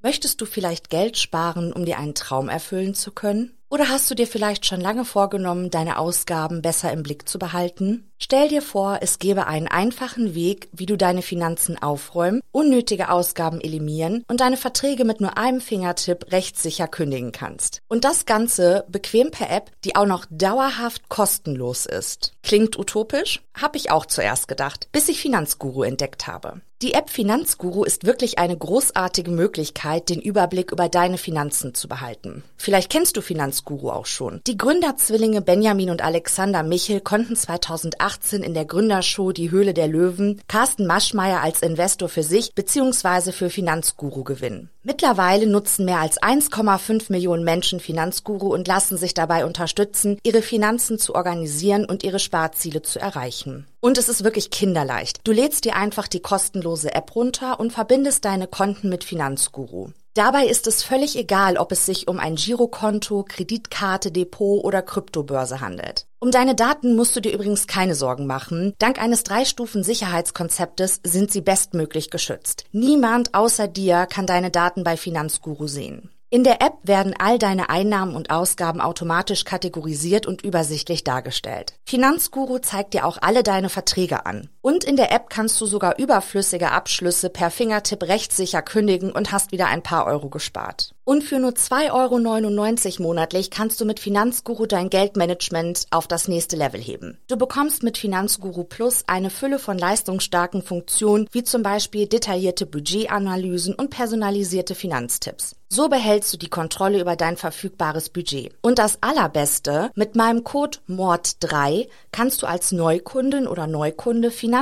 Möchtest du vielleicht Geld sparen, um dir einen Traum erfüllen zu können? Oder hast du dir vielleicht schon lange vorgenommen, deine Ausgaben besser im Blick zu behalten? Stell dir vor, es gäbe einen einfachen Weg, wie du deine Finanzen aufräumen, unnötige Ausgaben eliminieren und deine Verträge mit nur einem Fingertipp rechtssicher kündigen kannst. Und das Ganze bequem per App, die auch noch dauerhaft kostenlos ist. Klingt utopisch? Hab ich auch zuerst gedacht, bis ich Finanzguru entdeckt habe. Die App Finanzguru ist wirklich eine großartige Möglichkeit, den Überblick über deine Finanzen zu behalten. Vielleicht kennst du Finanzguru auch schon. Die Gründerzwillinge Benjamin und Alexander Michel konnten 2018 in der Gründershow Die Höhle der Löwen Carsten Maschmeyer als Investor für sich bzw. für Finanzguru gewinnen. Mittlerweile nutzen mehr als 1,5 Millionen Menschen Finanzguru und lassen sich dabei unterstützen, ihre Finanzen zu organisieren und ihre Sparziele zu erreichen. Und es ist wirklich kinderleicht. Du lädst dir einfach die kostenlose App runter und verbindest deine Konten mit Finanzguru. Dabei ist es völlig egal, ob es sich um ein Girokonto, Kreditkarte, Depot oder Kryptobörse handelt. Um deine Daten musst du dir übrigens keine Sorgen machen. Dank eines Drei-Stufen-Sicherheitskonzeptes sind sie bestmöglich geschützt. Niemand außer dir kann deine Daten bei Finanzguru sehen. In der App werden all deine Einnahmen und Ausgaben automatisch kategorisiert und übersichtlich dargestellt. Finanzguru zeigt dir auch alle deine Verträge an. Und in der App kannst du sogar überflüssige Abschlüsse per Fingertipp rechtssicher kündigen und hast wieder ein paar Euro gespart. Und für nur 2,99 Euro monatlich kannst du mit Finanzguru dein Geldmanagement auf das nächste Level heben. Du bekommst mit Finanzguru Plus eine Fülle von leistungsstarken Funktionen, wie zum Beispiel detaillierte Budgetanalysen und personalisierte Finanztipps. So behältst du die Kontrolle über dein verfügbares Budget. Und das Allerbeste, mit meinem Code MORD3 kannst du als Neukundin oder Neukunde Finanzguru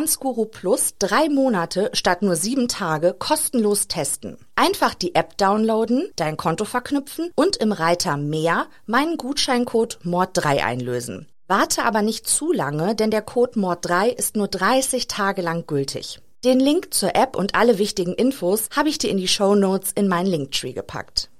Plus drei Monate statt nur sieben Tage kostenlos testen. Einfach die App downloaden, dein Konto verknüpfen und im Reiter Mehr meinen Gutscheincode MORD3 einlösen. Warte aber nicht zu lange, denn der Code MORD3 ist nur 30 Tage lang gültig. Den Link zur App und alle wichtigen Infos habe ich dir in die Show Notes in meinen Linktree gepackt.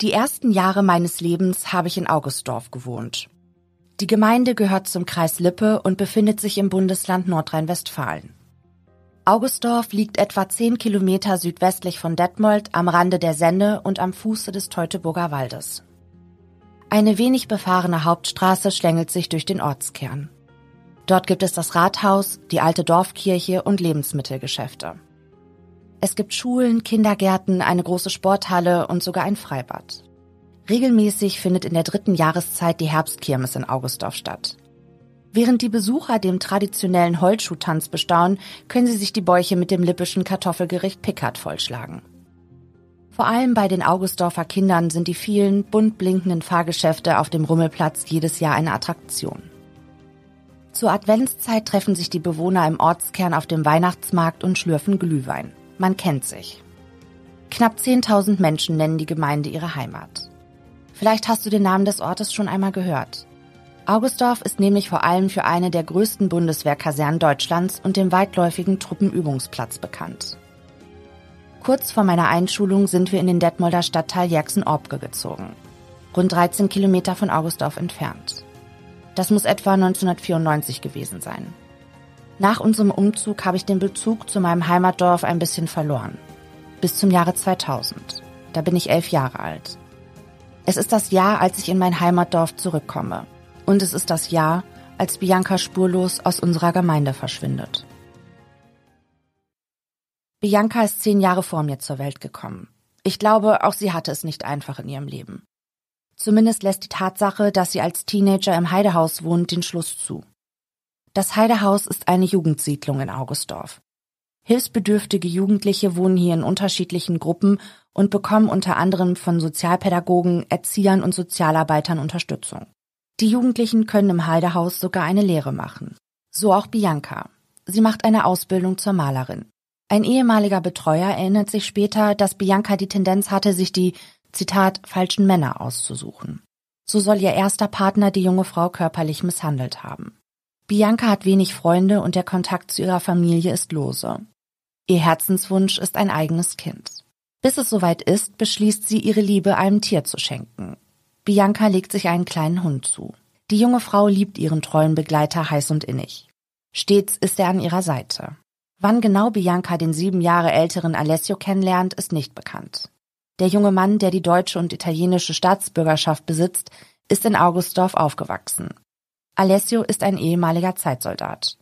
Die ersten Jahre meines Lebens habe ich in Augustdorf gewohnt. Die Gemeinde gehört zum Kreis Lippe und befindet sich im Bundesland Nordrhein-Westfalen. Augustdorf liegt etwa zehn Kilometer südwestlich von Detmold am Rande der Senne und am Fuße des Teutoburger Waldes. Eine wenig befahrene Hauptstraße schlängelt sich durch den Ortskern. Dort gibt es das Rathaus, die alte Dorfkirche und Lebensmittelgeschäfte. Es gibt Schulen, Kindergärten, eine große Sporthalle und sogar ein Freibad. Regelmäßig findet in der dritten Jahreszeit die Herbstkirmes in Augustdorf statt. Während die Besucher dem traditionellen Holzschuhtanz bestaunen, können sie sich die Bäuche mit dem lippischen Kartoffelgericht Pickard vollschlagen. Vor allem bei den Augustdorfer Kindern sind die vielen bunt blinkenden Fahrgeschäfte auf dem Rummelplatz jedes Jahr eine Attraktion. Zur Adventszeit treffen sich die Bewohner im Ortskern auf dem Weihnachtsmarkt und schlürfen Glühwein. Man kennt sich. Knapp 10.000 Menschen nennen die Gemeinde ihre Heimat. Vielleicht hast du den Namen des Ortes schon einmal gehört. Augustdorf ist nämlich vor allem für eine der größten Bundeswehrkasernen Deutschlands und dem weitläufigen Truppenübungsplatz bekannt. Kurz vor meiner Einschulung sind wir in den Detmolder Stadtteil Jackson-Orbke gezogen. rund 13 Kilometer von Augustdorf entfernt. Das muss etwa 1994 gewesen sein. Nach unserem Umzug habe ich den Bezug zu meinem Heimatdorf ein bisschen verloren. Bis zum Jahre 2000. Da bin ich elf Jahre alt. Es ist das Jahr, als ich in mein Heimatdorf zurückkomme. Und es ist das Jahr, als Bianca spurlos aus unserer Gemeinde verschwindet. Bianca ist zehn Jahre vor mir zur Welt gekommen. Ich glaube, auch sie hatte es nicht einfach in ihrem Leben. Zumindest lässt die Tatsache, dass sie als Teenager im Heidehaus wohnt, den Schluss zu. Das Heidehaus ist eine Jugendsiedlung in Augustdorf. Hilfsbedürftige Jugendliche wohnen hier in unterschiedlichen Gruppen und bekommen unter anderem von Sozialpädagogen, Erziehern und Sozialarbeitern Unterstützung. Die Jugendlichen können im Heidehaus sogar eine Lehre machen. So auch Bianca. Sie macht eine Ausbildung zur Malerin. Ein ehemaliger Betreuer erinnert sich später, dass Bianca die Tendenz hatte, sich die, Zitat, falschen Männer auszusuchen. So soll ihr erster Partner die junge Frau körperlich misshandelt haben. Bianca hat wenig Freunde und der Kontakt zu ihrer Familie ist lose. Ihr Herzenswunsch ist ein eigenes Kind. Bis es soweit ist, beschließt sie, ihre Liebe einem Tier zu schenken. Bianca legt sich einen kleinen Hund zu. Die junge Frau liebt ihren treuen Begleiter heiß und innig. Stets ist er an ihrer Seite. Wann genau Bianca den sieben Jahre älteren Alessio kennenlernt, ist nicht bekannt. Der junge Mann, der die deutsche und italienische Staatsbürgerschaft besitzt, ist in Augustdorf aufgewachsen. Alessio ist ein ehemaliger Zeitsoldat.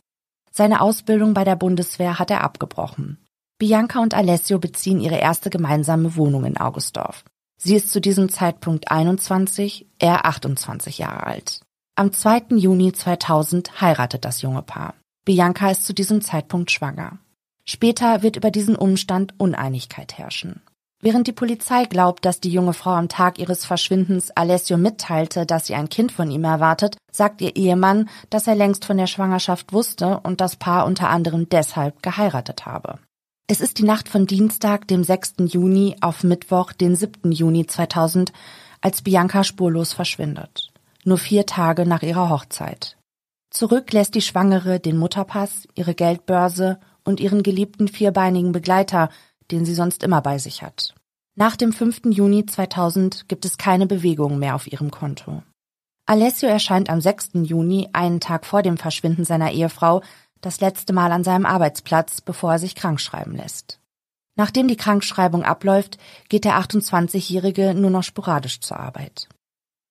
Seine Ausbildung bei der Bundeswehr hat er abgebrochen. Bianca und Alessio beziehen ihre erste gemeinsame Wohnung in Augustdorf. Sie ist zu diesem Zeitpunkt 21, er 28 Jahre alt. Am 2. Juni 2000 heiratet das junge Paar. Bianca ist zu diesem Zeitpunkt schwanger. Später wird über diesen Umstand Uneinigkeit herrschen. Während die Polizei glaubt, dass die junge Frau am Tag ihres Verschwindens Alessio mitteilte, dass sie ein Kind von ihm erwartet, sagt ihr Ehemann, dass er längst von der Schwangerschaft wusste und das Paar unter anderem deshalb geheiratet habe. Es ist die Nacht von Dienstag, dem 6. Juni, auf Mittwoch, den 7. Juni 2000, als Bianca spurlos verschwindet. Nur vier Tage nach ihrer Hochzeit. Zurück lässt die Schwangere den Mutterpass, ihre Geldbörse und ihren geliebten vierbeinigen Begleiter, den sie sonst immer bei sich hat. Nach dem 5. Juni 2000 gibt es keine Bewegung mehr auf ihrem Konto. Alessio erscheint am 6. Juni, einen Tag vor dem Verschwinden seiner Ehefrau, das letzte Mal an seinem Arbeitsplatz, bevor er sich krankschreiben lässt. Nachdem die Krankschreibung abläuft, geht der 28-Jährige nur noch sporadisch zur Arbeit.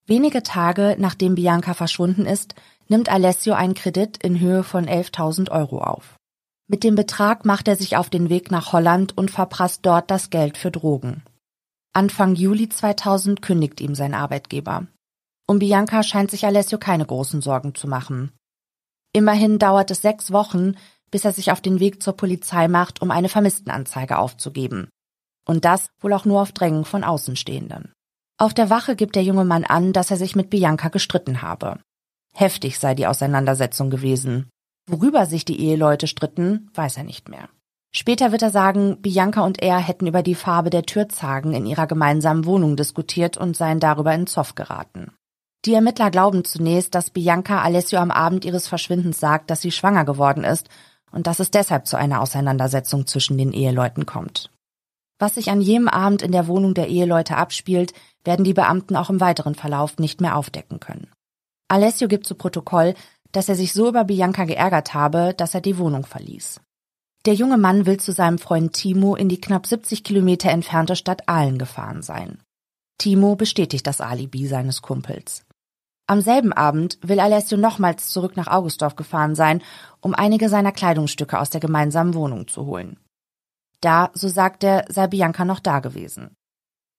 Wenige Tage nachdem Bianca verschwunden ist, nimmt Alessio einen Kredit in Höhe von 11.000 Euro auf. Mit dem Betrag macht er sich auf den Weg nach Holland und verprasst dort das Geld für Drogen. Anfang Juli 2000 kündigt ihm sein Arbeitgeber. Um Bianca scheint sich Alessio keine großen Sorgen zu machen. Immerhin dauert es sechs Wochen, bis er sich auf den Weg zur Polizei macht, um eine Vermisstenanzeige aufzugeben. Und das wohl auch nur auf Drängen von Außenstehenden. Auf der Wache gibt der junge Mann an, dass er sich mit Bianca gestritten habe. Heftig sei die Auseinandersetzung gewesen. Worüber sich die Eheleute stritten, weiß er nicht mehr. Später wird er sagen, Bianca und er hätten über die Farbe der Türzagen in ihrer gemeinsamen Wohnung diskutiert und seien darüber in Zoff geraten. Die Ermittler glauben zunächst, dass Bianca Alessio am Abend ihres Verschwindens sagt, dass sie schwanger geworden ist und dass es deshalb zu einer Auseinandersetzung zwischen den Eheleuten kommt. Was sich an jenem Abend in der Wohnung der Eheleute abspielt, werden die Beamten auch im weiteren Verlauf nicht mehr aufdecken können. Alessio gibt zu Protokoll, dass er sich so über Bianca geärgert habe, dass er die Wohnung verließ. Der junge Mann will zu seinem Freund Timo in die knapp 70 Kilometer entfernte Stadt Aalen gefahren sein. Timo bestätigt das Alibi seines Kumpels. Am selben Abend will Alessio nochmals zurück nach Augustdorf gefahren sein, um einige seiner Kleidungsstücke aus der gemeinsamen Wohnung zu holen. Da, so sagt er, sei Bianca noch da gewesen.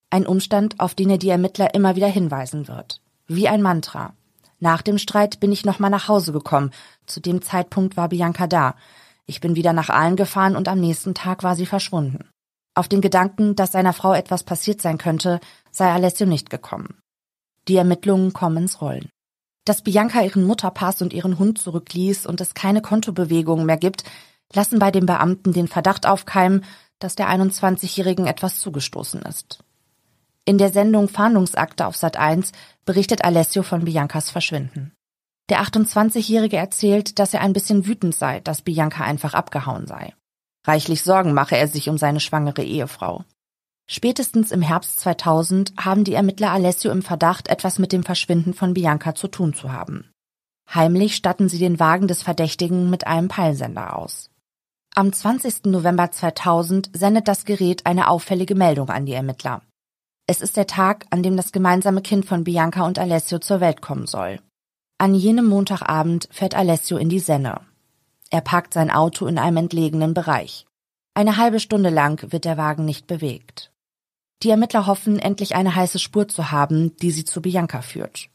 Ein Umstand, auf den er die Ermittler immer wieder hinweisen wird. Wie ein Mantra. Nach dem Streit bin ich nochmal nach Hause gekommen. Zu dem Zeitpunkt war Bianca da. Ich bin wieder nach Aalen gefahren und am nächsten Tag war sie verschwunden. Auf den Gedanken, dass seiner Frau etwas passiert sein könnte, sei Alessio nicht gekommen. Die Ermittlungen kommen ins Rollen. Dass Bianca ihren Mutterpass und ihren Hund zurückließ und es keine Kontobewegungen mehr gibt, lassen bei den Beamten den Verdacht aufkeimen, dass der 21-Jährigen etwas zugestoßen ist. In der Sendung Fahndungsakte auf Sat 1 berichtet Alessio von Biancas Verschwinden. Der 28-Jährige erzählt, dass er ein bisschen wütend sei, dass Bianca einfach abgehauen sei. Reichlich Sorgen mache er sich um seine schwangere Ehefrau. Spätestens im Herbst 2000 haben die Ermittler Alessio im Verdacht, etwas mit dem Verschwinden von Bianca zu tun zu haben. Heimlich statten sie den Wagen des Verdächtigen mit einem Peilsender aus. Am 20. November 2000 sendet das Gerät eine auffällige Meldung an die Ermittler. Es ist der Tag, an dem das gemeinsame Kind von Bianca und Alessio zur Welt kommen soll. An jenem Montagabend fährt Alessio in die Senne. Er parkt sein Auto in einem entlegenen Bereich. Eine halbe Stunde lang wird der Wagen nicht bewegt. Die Ermittler hoffen, endlich eine heiße Spur zu haben, die sie zu Bianca führt.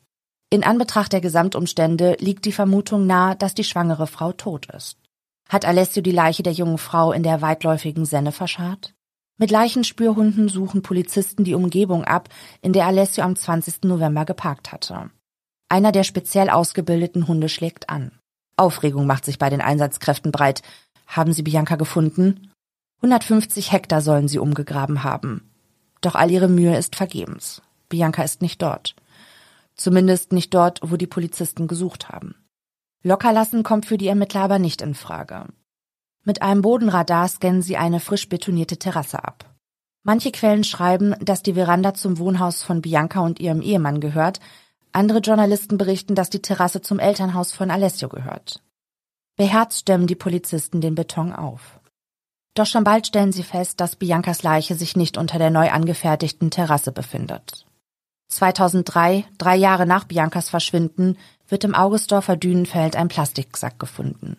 In Anbetracht der Gesamtumstände liegt die Vermutung nahe, dass die schwangere Frau tot ist. Hat Alessio die Leiche der jungen Frau in der weitläufigen Senne verscharrt? Mit Leichenspürhunden suchen Polizisten die Umgebung ab, in der Alessio am 20. November geparkt hatte. Einer der speziell ausgebildeten Hunde schlägt an. Aufregung macht sich bei den Einsatzkräften breit. Haben sie Bianca gefunden? 150 Hektar sollen sie umgegraben haben. Doch all ihre Mühe ist vergebens. Bianca ist nicht dort. Zumindest nicht dort, wo die Polizisten gesucht haben. Lockerlassen kommt für die Ermittler aber nicht in Frage. Mit einem Bodenradar scannen sie eine frisch betonierte Terrasse ab. Manche Quellen schreiben, dass die Veranda zum Wohnhaus von Bianca und ihrem Ehemann gehört. Andere Journalisten berichten, dass die Terrasse zum Elternhaus von Alessio gehört. Beherzt stemmen die Polizisten den Beton auf. Doch schon bald stellen sie fest, dass Biancas Leiche sich nicht unter der neu angefertigten Terrasse befindet. 2003, drei Jahre nach Biancas Verschwinden, wird im Augustdorfer Dünenfeld ein Plastiksack gefunden.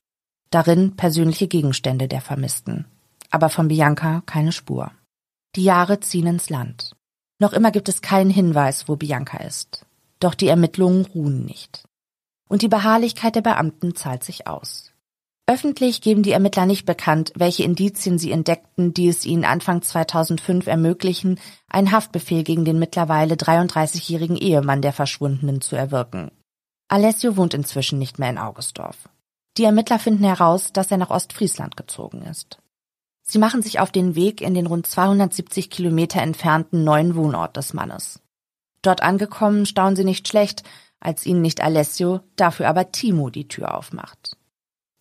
Darin persönliche Gegenstände der Vermissten. Aber von Bianca keine Spur. Die Jahre ziehen ins Land. Noch immer gibt es keinen Hinweis, wo Bianca ist. Doch die Ermittlungen ruhen nicht. Und die Beharrlichkeit der Beamten zahlt sich aus. Öffentlich geben die Ermittler nicht bekannt, welche Indizien sie entdeckten, die es ihnen Anfang 2005 ermöglichen, einen Haftbefehl gegen den mittlerweile 33-jährigen Ehemann der Verschwundenen zu erwirken. Alessio wohnt inzwischen nicht mehr in Augustdorf. Die Ermittler finden heraus, dass er nach Ostfriesland gezogen ist. Sie machen sich auf den Weg in den rund 270 Kilometer entfernten neuen Wohnort des Mannes. Dort angekommen staunen sie nicht schlecht, als ihnen nicht Alessio, dafür aber Timo die Tür aufmacht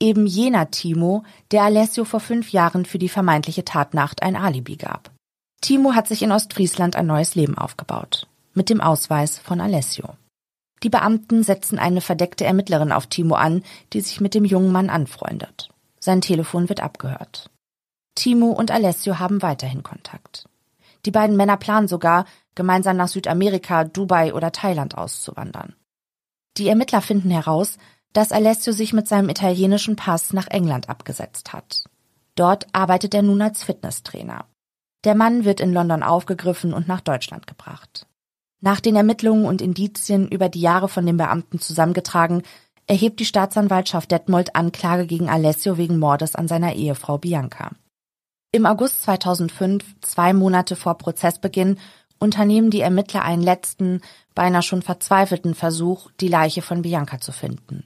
eben jener Timo, der Alessio vor fünf Jahren für die vermeintliche Tatnacht ein Alibi gab. Timo hat sich in Ostfriesland ein neues Leben aufgebaut. Mit dem Ausweis von Alessio. Die Beamten setzen eine verdeckte Ermittlerin auf Timo an, die sich mit dem jungen Mann anfreundet. Sein Telefon wird abgehört. Timo und Alessio haben weiterhin Kontakt. Die beiden Männer planen sogar, gemeinsam nach Südamerika, Dubai oder Thailand auszuwandern. Die Ermittler finden heraus, dass Alessio sich mit seinem italienischen Pass nach England abgesetzt hat. Dort arbeitet er nun als Fitnesstrainer. Der Mann wird in London aufgegriffen und nach Deutschland gebracht. Nach den Ermittlungen und Indizien über die Jahre von den Beamten zusammengetragen, erhebt die Staatsanwaltschaft Detmold Anklage gegen Alessio wegen Mordes an seiner Ehefrau Bianca. Im August 2005, zwei Monate vor Prozessbeginn, unternehmen die Ermittler einen letzten, beinahe schon verzweifelten Versuch, die Leiche von Bianca zu finden.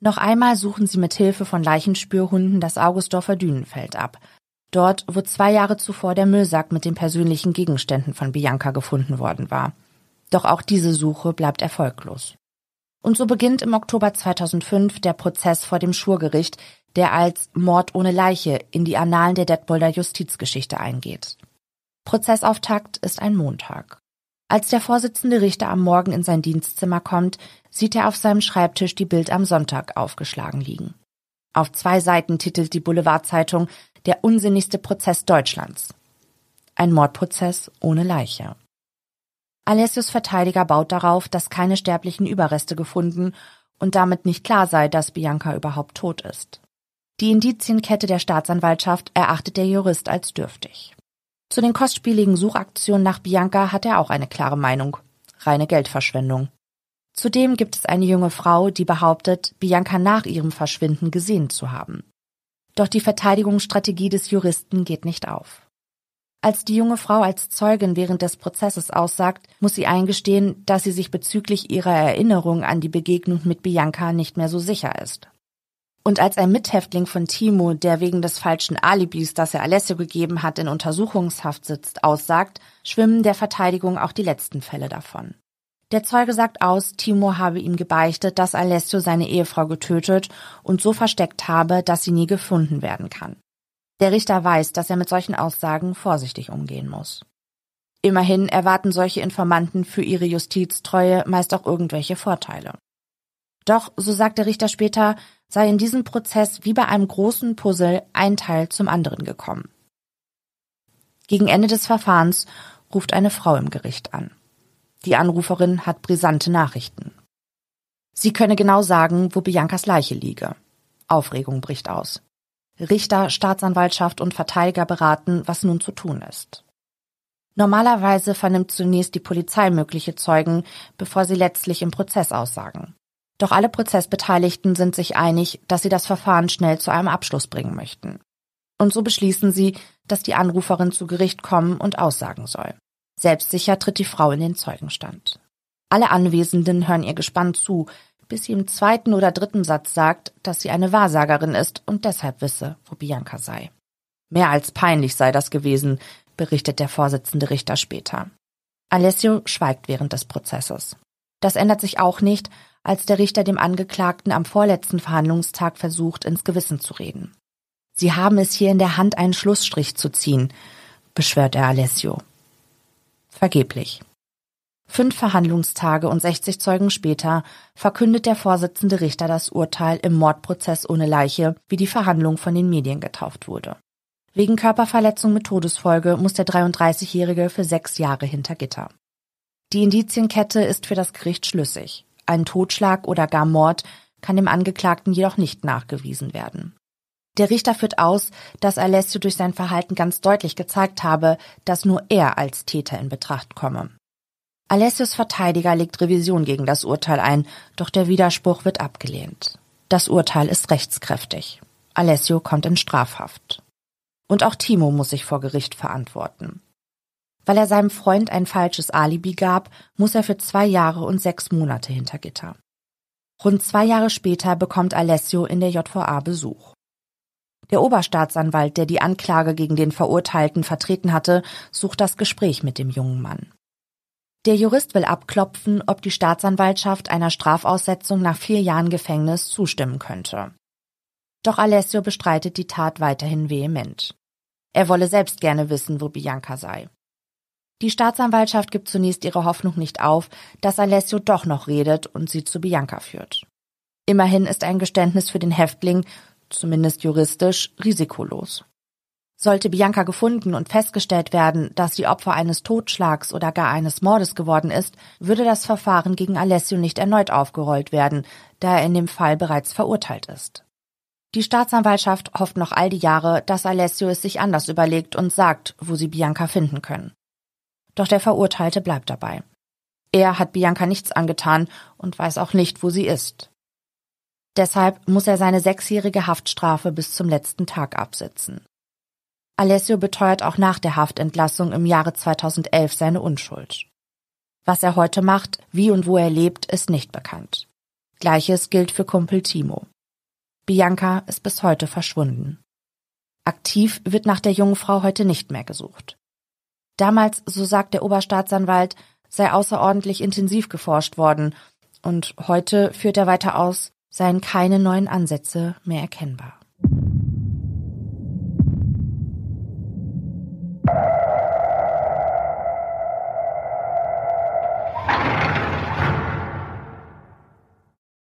Noch einmal suchen sie mit Hilfe von Leichenspürhunden das Augustdorfer Dünenfeld ab. Dort, wo zwei Jahre zuvor der Müllsack mit den persönlichen Gegenständen von Bianca gefunden worden war. Doch auch diese Suche bleibt erfolglos. Und so beginnt im Oktober 2005 der Prozess vor dem Schurgericht, der als Mord ohne Leiche in die Annalen der Detbolder Justizgeschichte eingeht. Prozessauftakt ist ein Montag. Als der Vorsitzende Richter am Morgen in sein Dienstzimmer kommt, sieht er auf seinem Schreibtisch die Bild am Sonntag aufgeschlagen liegen. Auf zwei Seiten titelt die Boulevardzeitung Der unsinnigste Prozess Deutschlands. Ein Mordprozess ohne Leiche. Alessius Verteidiger baut darauf, dass keine sterblichen Überreste gefunden und damit nicht klar sei, dass Bianca überhaupt tot ist. Die Indizienkette der Staatsanwaltschaft erachtet der Jurist als dürftig. Zu den kostspieligen Suchaktionen nach Bianca hat er auch eine klare Meinung. Reine Geldverschwendung. Zudem gibt es eine junge Frau, die behauptet, Bianca nach ihrem Verschwinden gesehen zu haben. Doch die Verteidigungsstrategie des Juristen geht nicht auf. Als die junge Frau als Zeugin während des Prozesses aussagt, muss sie eingestehen, dass sie sich bezüglich ihrer Erinnerung an die Begegnung mit Bianca nicht mehr so sicher ist. Und als ein Mithäftling von Timo, der wegen des falschen Alibis, das er Alessio gegeben hat, in Untersuchungshaft sitzt, aussagt, schwimmen der Verteidigung auch die letzten Fälle davon. Der Zeuge sagt aus, Timo habe ihm gebeichtet, dass Alessio seine Ehefrau getötet und so versteckt habe, dass sie nie gefunden werden kann. Der Richter weiß, dass er mit solchen Aussagen vorsichtig umgehen muss. Immerhin erwarten solche Informanten für ihre Justiztreue meist auch irgendwelche Vorteile. Doch, so sagt der Richter später, sei in diesem Prozess wie bei einem großen Puzzle ein Teil zum anderen gekommen. Gegen Ende des Verfahrens ruft eine Frau im Gericht an. Die Anruferin hat brisante Nachrichten. Sie könne genau sagen, wo Biancas Leiche liege. Aufregung bricht aus. Richter, Staatsanwaltschaft und Verteidiger beraten, was nun zu tun ist. Normalerweise vernimmt zunächst die Polizei mögliche Zeugen, bevor sie letztlich im Prozess aussagen. Doch alle Prozessbeteiligten sind sich einig, dass sie das Verfahren schnell zu einem Abschluss bringen möchten. Und so beschließen sie, dass die Anruferin zu Gericht kommen und aussagen soll. Selbstsicher tritt die Frau in den Zeugenstand. Alle Anwesenden hören ihr gespannt zu, bis sie im zweiten oder dritten Satz sagt, dass sie eine Wahrsagerin ist und deshalb wisse, wo Bianca sei. Mehr als peinlich sei das gewesen, berichtet der Vorsitzende Richter später. Alessio schweigt während des Prozesses. Das ändert sich auch nicht, als der Richter dem Angeklagten am vorletzten Verhandlungstag versucht, ins Gewissen zu reden. Sie haben es hier in der Hand, einen Schlussstrich zu ziehen, beschwört er Alessio. Vergeblich. Fünf Verhandlungstage und 60 Zeugen später verkündet der Vorsitzende Richter das Urteil im Mordprozess ohne Leiche, wie die Verhandlung von den Medien getauft wurde. Wegen Körperverletzung mit Todesfolge muss der 33-Jährige für sechs Jahre hinter Gitter. Die Indizienkette ist für das Gericht schlüssig. Ein Totschlag oder gar Mord kann dem Angeklagten jedoch nicht nachgewiesen werden. Der Richter führt aus, dass Alessio durch sein Verhalten ganz deutlich gezeigt habe, dass nur er als Täter in Betracht komme. Alessios Verteidiger legt Revision gegen das Urteil ein, doch der Widerspruch wird abgelehnt. Das Urteil ist rechtskräftig. Alessio kommt in Strafhaft. Und auch Timo muss sich vor Gericht verantworten. Weil er seinem Freund ein falsches Alibi gab, muss er für zwei Jahre und sechs Monate hinter Gitter. Rund zwei Jahre später bekommt Alessio in der JVA Besuch. Der Oberstaatsanwalt, der die Anklage gegen den Verurteilten vertreten hatte, sucht das Gespräch mit dem jungen Mann. Der Jurist will abklopfen, ob die Staatsanwaltschaft einer Strafaussetzung nach vier Jahren Gefängnis zustimmen könnte. Doch Alessio bestreitet die Tat weiterhin vehement. Er wolle selbst gerne wissen, wo Bianca sei. Die Staatsanwaltschaft gibt zunächst ihre Hoffnung nicht auf, dass Alessio doch noch redet und sie zu Bianca führt. Immerhin ist ein Geständnis für den Häftling, zumindest juristisch, risikolos. Sollte Bianca gefunden und festgestellt werden, dass sie Opfer eines Totschlags oder gar eines Mordes geworden ist, würde das Verfahren gegen Alessio nicht erneut aufgerollt werden, da er in dem Fall bereits verurteilt ist. Die Staatsanwaltschaft hofft noch all die Jahre, dass Alessio es sich anders überlegt und sagt, wo sie Bianca finden können. Doch der Verurteilte bleibt dabei. Er hat Bianca nichts angetan und weiß auch nicht, wo sie ist. Deshalb muss er seine sechsjährige Haftstrafe bis zum letzten Tag absitzen. Alessio beteuert auch nach der Haftentlassung im Jahre 2011 seine Unschuld. Was er heute macht, wie und wo er lebt, ist nicht bekannt. Gleiches gilt für Kumpel Timo. Bianca ist bis heute verschwunden. Aktiv wird nach der jungen Frau heute nicht mehr gesucht. Damals, so sagt der Oberstaatsanwalt, sei außerordentlich intensiv geforscht worden, und heute führt er weiter aus, seien keine neuen Ansätze mehr erkennbar.